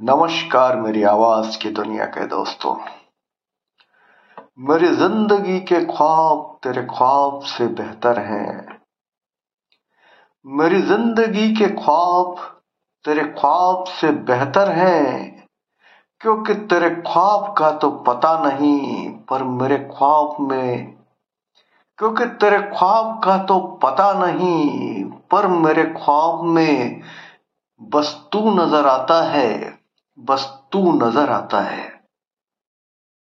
नमस्कार, मेरी आवाज़ की दुनिया के दोस्तों। मेरी ज़िंदगी के ख्वाब तेरे ख्वाब से बेहतर हैं। मेरी ज़िंदगी के ख्वाब तेरे ख्वाब से बेहतर हैं, क्योंकि तेरे ख्वाब का तो पता नहीं, पर मेरे ख्वाब में, क्योंकि तेरे ख्वाब का तो पता नहीं, पर मेरे ख्वाब में बस तू नज़र आता है। बस तू नज़र आता है।